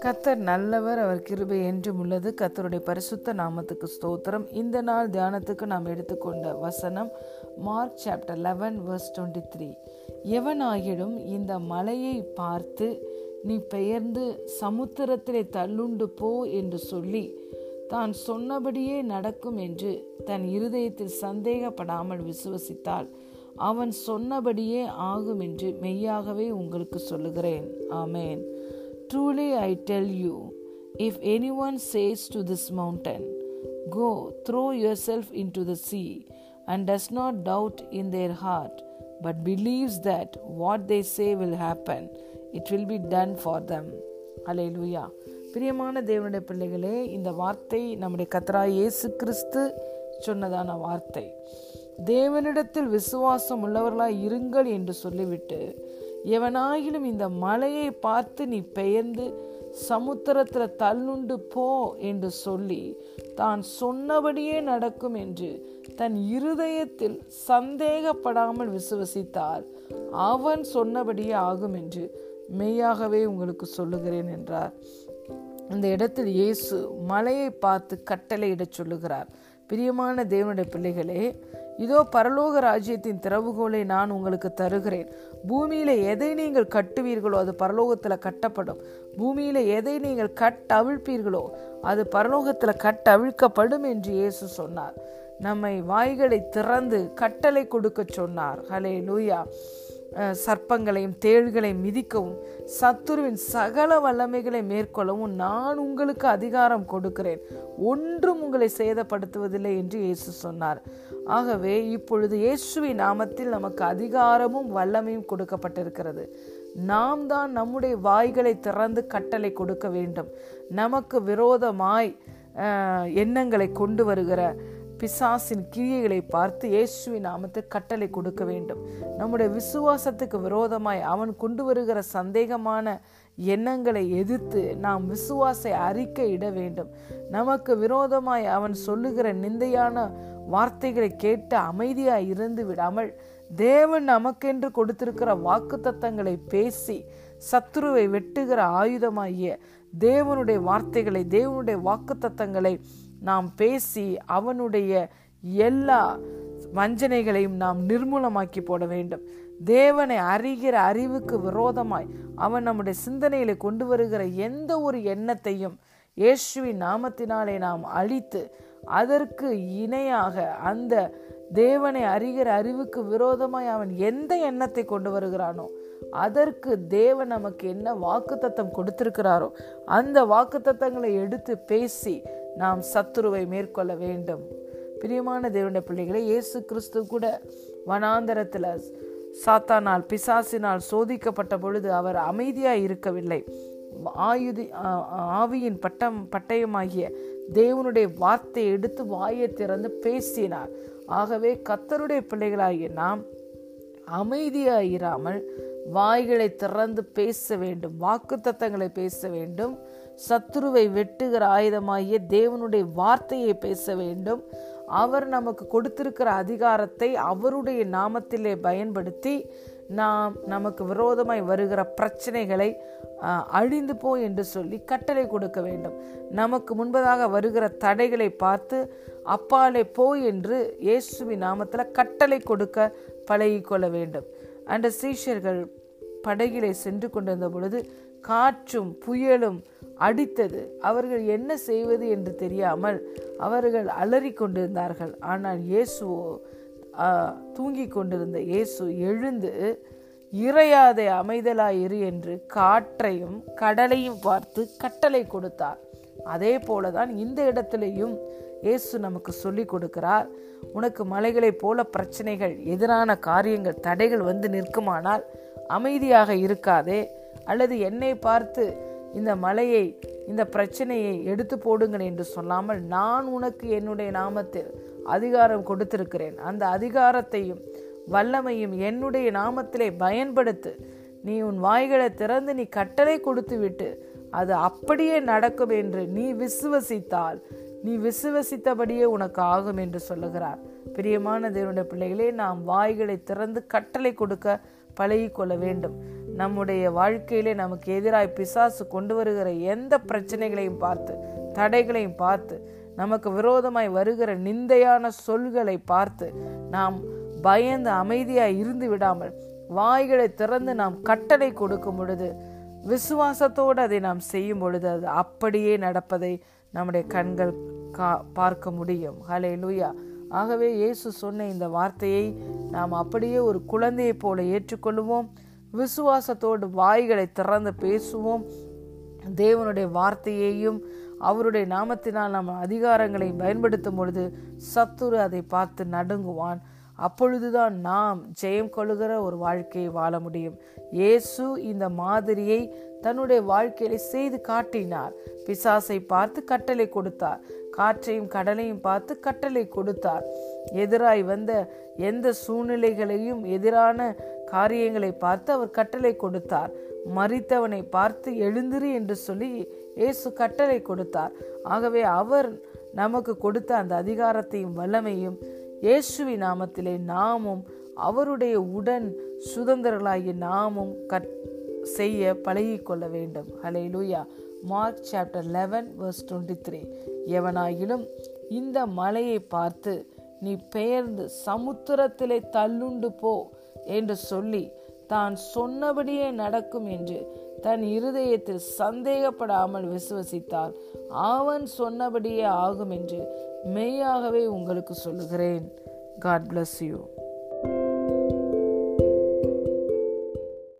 கத்தர் நல்லவர் அவர் கிருபை என்றும் உள்ளது. கத்தருடைய பரிசுத்த நாமத்துக்கு ஸ்தோத்திரம். இந்த நாள் தியானத்துக்கு நாம் எடுத்துக்கொண்ட வசனம் Mark chapter eleven verse twenty three. எவனாகிடும் இந்த மலையை பார்த்து நீ பெயர்ந்து சமுத்திரத்திலே தள்ளுண்டு போ என்று சொல்லி தான் சொன்னபடியே நடக்கும் என்று தன் இருதயத்தில் சந்தேகப்படாமல் விசுவசித்தால் அவன் சொன்னபடியே ஆகும் என்று மெய்யாகவே உங்களுக்கு சொல்லுகிறேன் ஆமேன் truly I tell you if anyone says to this mountain go throw yourself into the sea and does not doubt in their heart but believes that what they say will happen it will be done for them hallelujah பிரியமான தேவனுடைய பிள்ளைகளே இந்த வார்த்தை நம்முடைய கத்ரா இயேசு கிறிஸ்து சொன்னதான வார்த்தை தேவனிடத்தில் விசுவாசம் உள்ளவர்களாய் இருங்கள் என்று சொல்லிவிட்டு எவனாகிலும் இந்த மலையை பார்த்து நீ பெயர்ந்து சமுத்திரத்தில் தள்ளுண்டு போ என்று சொல்லி தான் சொன்னபடியே நடக்கும் என்று தன் இருதயத்தில் சந்தேகப்படாமல் விசுவசித்தால் அவன் சொன்னபடியே ஆகும் என்று மெய்யாகவே உங்களுக்கு சொல்லுகிறேன் என்றார். இந்த இடத்தில் இயேசு மலையை பார்த்து கட்டளையிடச் சொல்லுகிறார். பிரியமான தேவனுடைய பிள்ளைகளே இதோ பரலோக ராஜ்யத்தின் திறவுகோலை நான் உங்களுக்கு தருகிறேன். பூமியில எதை நீங்கள் கட்டுவீர்களோ அது பரலோகத்தில் கட்டப்படும். பூமியில எதை நீங்கள் கட்டவிழ்ப்பீர்களோ அது பரலோகத்தில் கட்டவிழ்க்கப்படும் என்று இயேசு சொன்னார். நம்மை வாய்களை திறந்து கட்டளை கொடுக்க சொன்னார். ஹலே லூயா சர்ப்பங்களையும் தேள்களை மிதிக்கவும் சத்துருவின் சகல வல்லமைகளை மேற்கொள்ளவும் நான் உங்களுக்கு அதிகாரம் கொடுக்கிறேன். ஒன்றும் உங்களை சேதப்படுத்துவதில்லை என்று இயேசு சொன்னார். ஆகவே இப்பொழுது இயேசுவின் நாமத்தில் நமக்கு அதிகாரமும் வல்லமையும் கொடுக்கப்பட்டிருக்கிறது. நாம் தான் நம்முடைய வாய்களை திறந்து கட்டளை கொடுக்க வேண்டும். நமக்கு விரோதமாய் எண்ணங்களை கொண்டு வருகிற பிசாசின் கிரியைகளை பார்த்து இயேசுவின் நாமத்தை கட்டளை கொடுக்க வேண்டும். நம்முடைய விசுவாசத்துக்கு விரோதமாய் அவன் கொண்டு வருகிற சந்தேகமான எண்ணங்களை எதிர்த்து நாம் விசுவாசை அறிக்கை இட வேண்டும். நமக்கு விரோதமாய் அவன் சொல்லுகிற நிந்தையான வார்த்தைகளை கேட்டு அமைதியாய் இருந்து விடாமல் தேவன் நமக்கென்று கொடுத்திருக்கிற வாக்கு தத்தங்களை பேசி சத்துருவை வெட்டுகிற ஆயுதமாகிய தேவனுடைய வார்த்தைகளை தேவனுடைய வாக்கு தத்தங்களை நாம் பேசி அவனுடைய எல்லா வஞ்சனைகளையும் நாம் நிர்மூலமாக்கி போட வேண்டும். தேவனை அறிகிற அறிவுக்கு விரோதமாய் அவன் நம்முடைய சிந்தனையில கொண்டு வருகிற எந்த ஒரு எண்ணத்தையும் இயேசுவின் நாமத்தினாலே நாம் அழித்து அதற்கு இணையாக அந்த தேவனை அறிகிற அறிவுக்கு விரோதமாய் அவன் எந்த எண்ணத்தை கொண்டு வருகிறானோ அதற்கு தேவன் நமக்கு என்ன வாக்குத்தத்தம் கொடுத்திருக்கிறாரோ அந்த வாக்குத்தத்தங்களை எடுத்து பேசி நாம் சத்துருவை மேற்கொள்ள வேண்டும். பிரியமான தேவனுடைய பிள்ளைகளை இயேசு கிறிஸ்து கூட வனாந்தரத்தில் சாத்தானால் பிசாசினால் சோதிக்கப்பட்ட பொழுது அவர் அமைதியாக இருக்கவில்லை. ஆயுதி ஆவியின் பட்டம் பட்டயமாகிய தேவனுடைய வார்த்தையை எடுத்து வாயை திறந்து பேசினார். ஆகவே கத்தருடைய பிள்ளைகளாகிய நாம் அமைதியாயிராமல் வாய்களை திறந்து பேச வேண்டும் வாக்கு தத்தங்களை பேச வேண்டும். சத்துருவை வெட்டுகிற ஆயுதமாகிய தேவனுடைய வார்த்தையை பேச வேண்டும். அவர் நமக்கு கொடுத்திருக்கிற அதிகாரத்தை அவருடைய நாமத்திலே பயன்படுத்தி நாம் நமக்கு விரோதமாய் வருகிற பிரச்சனைகளை அழிந்து போ என்று சொல்லி கட்டளை கொடுக்க வேண்டும். நமக்கு முன்பதாக வருகிற தடைகளை பார்த்து அப்பாலே போ என்று இயேசுவி நாமத்தில் கட்டளை கொடுக்க பழகிக்கொள்ள வேண்டும். அந்த சீஷர்கள் படகிலே சென்று கொண்டிருந்த பொழுது காற்றும் புயலும் அடித்தது. அவர்கள் என்ன செய்வது என்று தெரியாமல் அவர்கள் அலறி கொண்டிருந்தார்கள். ஆனால் இயேசுவோ தூங்கி கொண்டிருந்த இயேசு எழுந்து இறையாதை அமைதலாயிரு என்று காற்றையும் கடலையும் பார்த்து கட்டளை கொடுத்தார். அதே போலதான் இந்த இடத்திலையும் இயேசு நமக்கு சொல்லி கொடுக்கிறார். உனக்கு மலைகளைப் போல பிரச்சனைகள் எதிரான காரியங்கள் தடைகள் வந்து நிற்குமானால் அமைதியாக இருக்காதே அல்லது என்னை பார்த்து இந்த மலையை இந்த பிரச்சனையை எடுத்து போடுங்கள் என்று சொல்லாமல் நான் உனக்கு என்னுடைய நாமத்தில் அதிகாரம் கொடுத்திருக்கிறேன். அந்த அதிகாரத்தையும் வல்லமையும் என்னுடைய நாமத்திலே பயன்படுத்து நீ உன் வாய்களை திறந்து நீ கட்டளை கொடுத்து விட்டு அது அப்படியே நடக்கும் என்று நீ விசுவசித்தால் நீ விசுவசித்தபடியே உனக்கு ஆகும் என்று சொல்லுகிறார். பிரியமான தேவனுடைய பிள்ளைகளே நாம் வாய்களை திறந்து கட்டளை கொடுக்க பழகிக்கொள்ள வேண்டும். நம்முடைய வாழ்க்கையிலே நமக்கு எதிராய் பிசாசு கொண்டு வருகிற எந்த பிரச்சனைகளையும் பார்த்து தடைகளையும் பார்த்து நமக்கு விரோதமாய் வருகிற நிந்தையான சொல்களை பார்த்து நாம் பயந்து அமைதியாய் இருந்து விடாமல் வாய்களை திறந்து நாம் கட்டளை கொடுக்கும் பொழுது விசுவாசத்தோடு அதை நாம் செய்யும் பொழுது அது அப்படியே நடப்பதை நம்முடைய கண்கள் கா பார்க்க முடியும். ஹலே லூயா ஆகவே இயேசு சொன்ன இந்த வார்த்தையை நாம் அப்படியே ஒரு குழந்தையைப் போல ஏற்றுக்கொள்வோம் விசுவாசத்தோடு வாய்களை திறந்து பேசுவோம். தேவனுடைய வார்த்தையையும் அவருடைய நாமத்தினால் நாம் அதிகாரங்களை பயன்படுத்தும் பொழுது சத்துரு அதை பார்த்து நடுங்குவான். அப்பொழுதுதான் நாம் ஜெயம் கொள்ளுகிற ஒரு வாழ்க்கையை வாழ முடியும். இயேசு இந்த மாதிரியை தன்னுடைய வாழ்க்கையில செய்து காட்டினார். பிசாசை பார்த்து கட்டளை கொடுத்தார். காற்றையும் கடலையும் பார்த்து கட்டளை கொடுத்தார். எதிராய் வந்த எந்த சூழ்நிலைகளையும் எதிரான காரியங்களை பார்த்து அவர் கட்டளை கொடுத்தார். மறித்தவனை பார்த்து எழுந்திரு என்று சொல்லி இயேசு கட்டளை கொடுத்தார். ஆகவே அவர் நமக்கு கொடுத்த அந்த அதிகாரத்தையும் வல்லமையும் இயேசுவி நாமத்திலே நாமும் அவருடைய உடன் சுதந்திரர்களாகிய நாமும் கற் செய்ய பழகிக்கொள்ள வேண்டும். Hallelujah Mark chapter eleven verse twenty three எவனாயிலும் இந்த மலையை பார்த்து நீ பெயர்ந்து சமுத்திரத்திலே தள்ளுண்டு போ என்று சொல்லி தான் சொன்னபடியே நடக்கும் என்று தன் இருதயத்தில் சந்தேகப்படாமல் விசுவசித்தால் அவன் சொன்னபடியே ஆகும் என்று மெய்யாகவே உங்களுக்கு சொல்லுகிறேன். God bless you